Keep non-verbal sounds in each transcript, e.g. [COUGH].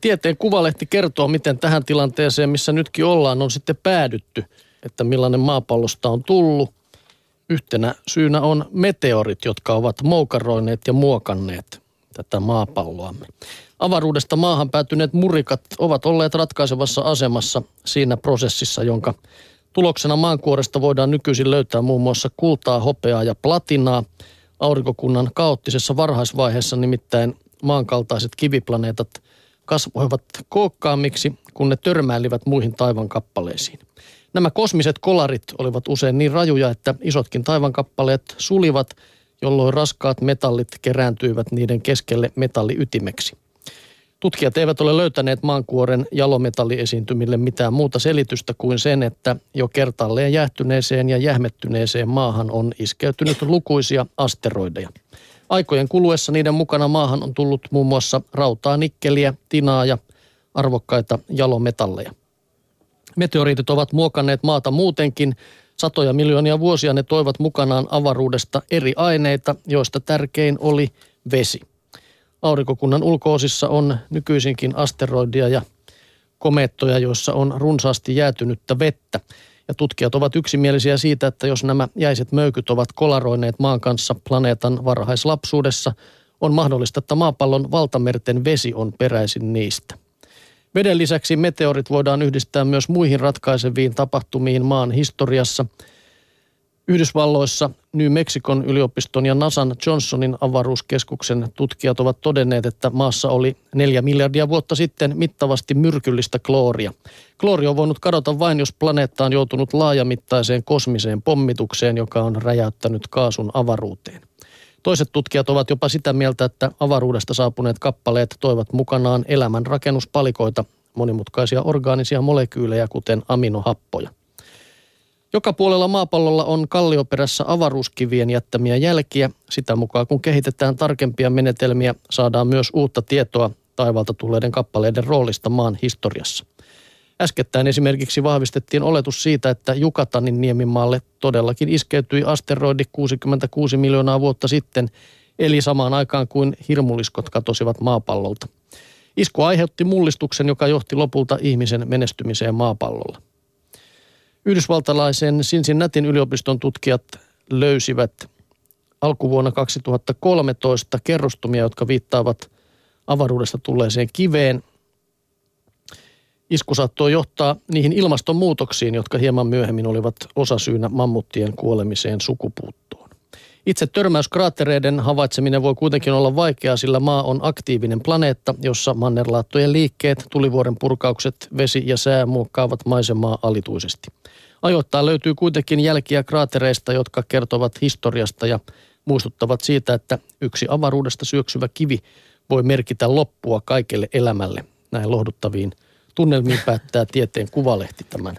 Tieteen kuvalehti kertoo, miten tähän tilanteeseen, missä nytkin ollaan, on sitten päädytty, että millainen maapallosta on tullut. Yhtenä syynä on meteorit, jotka ovat moukaroineet ja muokanneet tätä maapalloamme. Avaruudesta maahan päätyneet murikat ovat olleet ratkaisevassa asemassa siinä prosessissa, jonka tuloksena maankuoresta voidaan nykyisin löytää muun muassa kultaa, hopeaa ja platinaa. Aurinkokunnan kaoottisessa varhaisvaiheessa nimittäin maankaltaiset kiviplaneetat kasvoivat kookkaammiksi, kun ne törmäilivät muihin taivankappaleisiin. Nämä kosmiset kolarit olivat usein niin rajuja, että isotkin taivankappaleet sulivat, jolloin raskaat metallit kerääntyivät niiden keskelle metalliytimeksi. Tutkijat eivät ole löytäneet maankuoren jalometalliesiintymille mitään muuta selitystä kuin sen, että jo kertalleen jähtyneeseen ja jähmettyneeseen maahan on iskeytynyt lukuisia asteroideja. Aikojen kuluessa niiden mukana maahan on tullut muun muassa rautaa, nikkeliä, tinaa ja arvokkaita jalometalleja. Meteoriitit ovat muokanneet maata muutenkin. Satoja miljoonia vuosia ne toivat mukanaan avaruudesta eri aineita, joista tärkein oli vesi. Aurinkokunnan ulkoosissa on nykyisinkin asteroidia ja komeettoja, joissa on runsaasti jäätynyttä vettä. Ja tutkijat ovat yksimielisiä siitä, että jos nämä jäiset möykyt ovat kolaroineet maan kanssa planeetan varhaislapsuudessa, on mahdollista, että maapallon valtamerten vesi on peräisin niistä. Veden lisäksi meteorit voidaan yhdistää myös muihin ratkaiseviin tapahtumiin maan historiassa. Yhdysvalloissa New Mexicon yliopiston ja NASAn Johnsonin avaruuskeskuksen tutkijat ovat todenneet, että maassa oli neljä miljardia vuotta sitten mittavasti myrkyllistä klooria. Kloori on voinut kadota vain, jos planeetta on joutunut laajamittaiseen kosmiseen pommitukseen, joka on räjäyttänyt kaasun avaruuteen. Toiset tutkijat ovat jopa sitä mieltä, että avaruudesta saapuneet kappaleet toivat mukanaan elämän rakennuspalikoita, monimutkaisia orgaanisia molekyylejä, kuten aminohappoja. Joka puolella maapallolla on kallioperässä avaruuskivien jättämiä jälkiä. Sitä mukaan kun kehitetään tarkempia menetelmiä, saadaan myös uutta tietoa taivalta tulleiden kappaleiden roolista maan historiassa. Äskettäin esimerkiksi vahvistettiin oletus siitä, että Jukatanin niemimaalle todellakin iskeytyi asteroidi 66 miljoonaa vuotta sitten, eli samaan aikaan kuin hirmuliskot katosivat maapallolta. Isku aiheutti mullistuksen, joka johti lopulta ihmisen menestymiseen maapallolla. Yhdysvaltalaisen Cincinnatin yliopiston tutkijat löysivät alkuvuonna 2013 kerrostumia, jotka viittaavat avaruudesta tulleeseen kiveen. Isku saattoi johtaa niihin ilmastonmuutoksiin, jotka hieman myöhemmin olivat osasyynä mammuttien kuolemiseen sukupuuttoon. Itse törmäyskraattereiden havaitseminen voi kuitenkin olla vaikeaa, sillä maa on aktiivinen planeetta, jossa mannerlaattojen liikkeet, tulivuoren purkaukset, vesi ja sää muokkaavat maisemaa alituisesti. Ajoittain löytyy kuitenkin jälkiä kraatereista, jotka kertovat historiasta ja muistuttavat siitä, että yksi avaruudesta syöksyvä kivi voi merkitä loppua kaikelle elämälle. Näin lohduttaviin tunnelmiin päättää tieteen kuvalehti tämän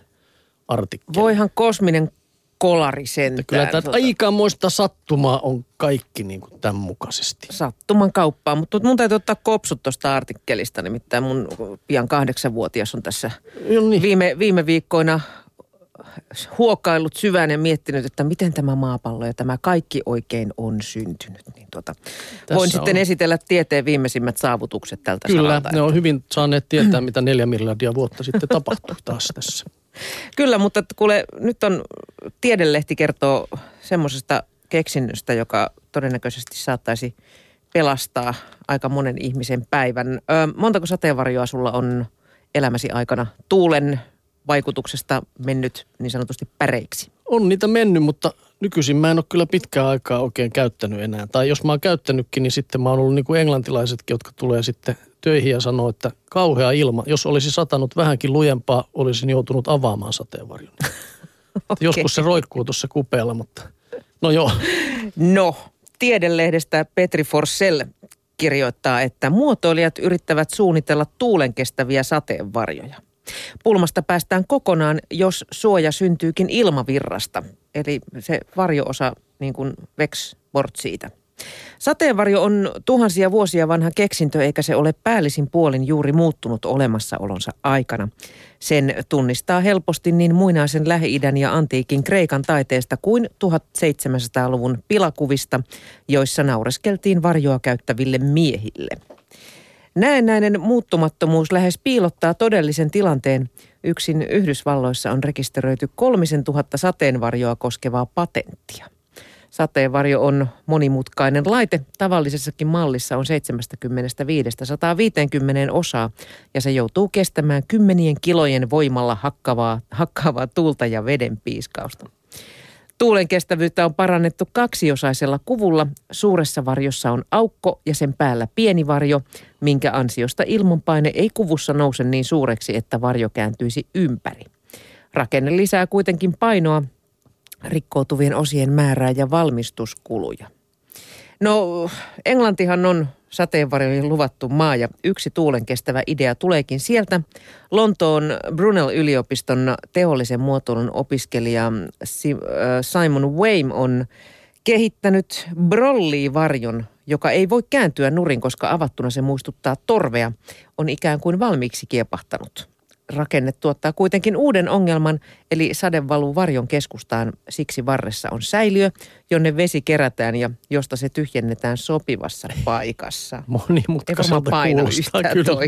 artikkelin. Voihan kosminen kolari sentään. Kyllä tätä aikamoista sattumaa on kaikki niin kuin tämän mukaisesti. Sattuman kauppaa, mutta mun täytyy ottaa kopsut tuosta artikkelista, nimittäin mun pian kahdeksanvuotias on tässä No niin. viime, viime viikkoina huokaillut syvään ja miettinyt, että miten tämä maapallo ja tämä kaikki oikein on syntynyt. Niin tuota, voin Tässä sitten on. esitellä tieteen viimeisimmät saavutukset tältä Kyllä, saralta. ne on hyvin saaneet tietää, [CLEARS THROAT] mitä neljä miljardia vuotta sitten tapahtui taas tässä. Kyllä, mutta kuule, nyt on Tiedelehti kertoo semmoisesta keksinnöstä, joka todennäköisesti saattaisi pelastaa aika monen ihmisen päivän. Ö, montako sateenvarjoa sulla on elämäsi aikana tuulen vaikutuksesta mennyt niin sanotusti päreiksi? On niitä mennyt, mutta nykyisin mä en ole kyllä pitkään aikaa oikein käyttänyt enää. Tai jos mä oon käyttänytkin, niin sitten mä oon ollut niin kuin englantilaisetkin, jotka tulee sitten töihin ja sanoo, että kauhea ilma. Jos olisi satanut vähänkin lujempaa, olisin joutunut avaamaan sateenvarjon. [LAUGHS] Okay. Joskus se roikkuu tuossa kupeella, mutta no joo. No, Tiedelehdestä Petri Forsell kirjoittaa, että muotoilijat yrittävät suunnitella tuulen kestäviä sateenvarjoja. Pulmasta päästään kokonaan, jos suoja syntyykin ilmavirrasta. Eli se varjoosa niin kuin veks bort siitä. Sateenvarjo on tuhansia vuosia vanha keksintö, eikä se ole päällisin puolin juuri muuttunut olemassaolonsa aikana. Sen tunnistaa helposti niin muinaisen Lähi-idän ja antiikin Kreikan taiteesta kuin 1700-luvun pilakuvista, joissa naureskeltiin varjoa käyttäville miehille. Näennäinen muuttumattomuus lähes piilottaa todellisen tilanteen. Yksin Yhdysvalloissa on rekisteröity 3000 sateenvarjoa koskevaa patenttia. Sateenvarjo on monimutkainen laite. Tavallisessakin mallissa on 75-150 osaa ja se joutuu kestämään kymmenien kilojen voimalla hakkavaa, hakkaavaa tuulta ja veden piiskausta. Tuulen kestävyyttä on parannettu kaksiosaisella kuvulla. Suuressa varjossa on aukko ja sen päällä pieni varjo, minkä ansiosta ilmanpaine ei kuvussa nouse niin suureksi, että varjo kääntyisi ympäri. Rakenne lisää kuitenkin painoa, rikkoutuvien osien määrää ja valmistuskuluja. No, Englantihan on sateenvarjoihin luvattu maa ja yksi tuulen kestävä idea tuleekin sieltä. Lontoon Brunel-yliopiston teollisen muotoilun opiskelija äh, Simon Wayne on kehittänyt brolli-varjon, joka ei voi kääntyä nurin, koska avattuna se muistuttaa torvea, on ikään kuin valmiiksi kiepahtanut rakenne tuottaa kuitenkin uuden ongelman, eli sade valuu varjon keskustaan. Siksi varressa on säiliö, jonne vesi kerätään ja josta se tyhjennetään sopivassa paikassa. Monimutkaiselta kuulostaa kyllä.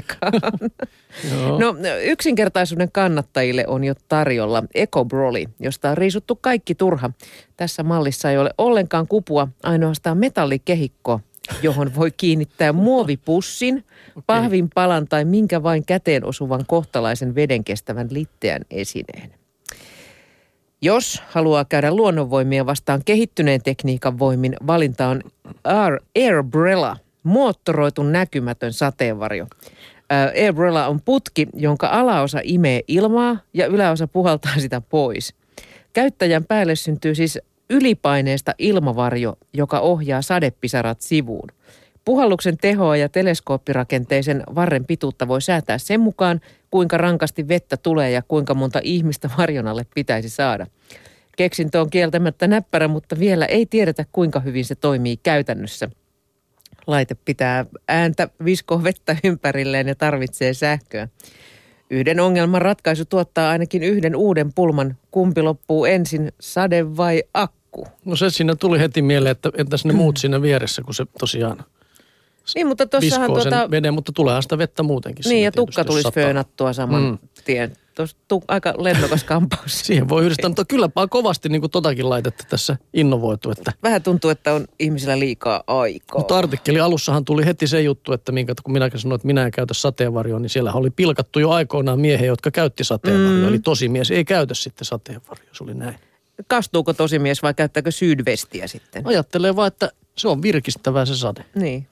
[LAUGHS] no yksinkertaisuuden kannattajille on jo tarjolla EcoBroli, josta on riisuttu kaikki turha. Tässä mallissa ei ole ollenkaan kupua, ainoastaan metallikehikko johon voi kiinnittää muovipussin, okay. pahvin palan tai minkä vain käteen osuvan kohtalaisen veden kestävän litteän esineen. Jos haluaa käydä luonnonvoimia vastaan kehittyneen tekniikan voimin, valinta on Air, Airbrella, moottoroitu näkymätön sateenvarjo. Airbrella on putki, jonka alaosa imee ilmaa ja yläosa puhaltaa sitä pois. Käyttäjän päälle syntyy siis ylipaineesta ilmavarjo, joka ohjaa sadepisarat sivuun. Puhalluksen tehoa ja teleskooppirakenteisen varren pituutta voi säätää sen mukaan, kuinka rankasti vettä tulee ja kuinka monta ihmistä varjonalle pitäisi saada. Keksintö on kieltämättä näppärä, mutta vielä ei tiedetä, kuinka hyvin se toimii käytännössä. Laite pitää ääntä, viskoa vettä ympärilleen ja tarvitsee sähköä. Yhden ongelman ratkaisu tuottaa ainakin yhden uuden pulman. Kumpi loppuu ensin, sade vai akku? Liikkuu. No se siinä tuli heti mieleen, että entäs ne muut siinä vieressä, kun se tosiaan niin, mutta tuossahan tuota... veden, mutta tuleehan sitä vettä muutenkin. Niin, ja tukka tulisi föönattua saman mm. tien. Tuossa tu- aika lennokas kampaus. [LAUGHS] Siihen voi yhdistää, mutta kylläpä kovasti niin kuin totakin laitetta tässä innovoitu. Että... Vähän tuntuu, että on ihmisillä liikaa aikaa. Mutta artikkeli alussahan tuli heti se juttu, että minkä, kun minäkin sanoin, että minä en käytä sateenvarjoa, niin siellä oli pilkattu jo aikoinaan miehiä, jotka käytti sateenvarjoa. Mm. Eli tosi mies ei käytä sitten sateenvarjoa, se oli näin kastuuko tosimies vai käyttääkö syydvestiä sitten? Ajattelee vaan, että se on virkistävää se sade. Niin.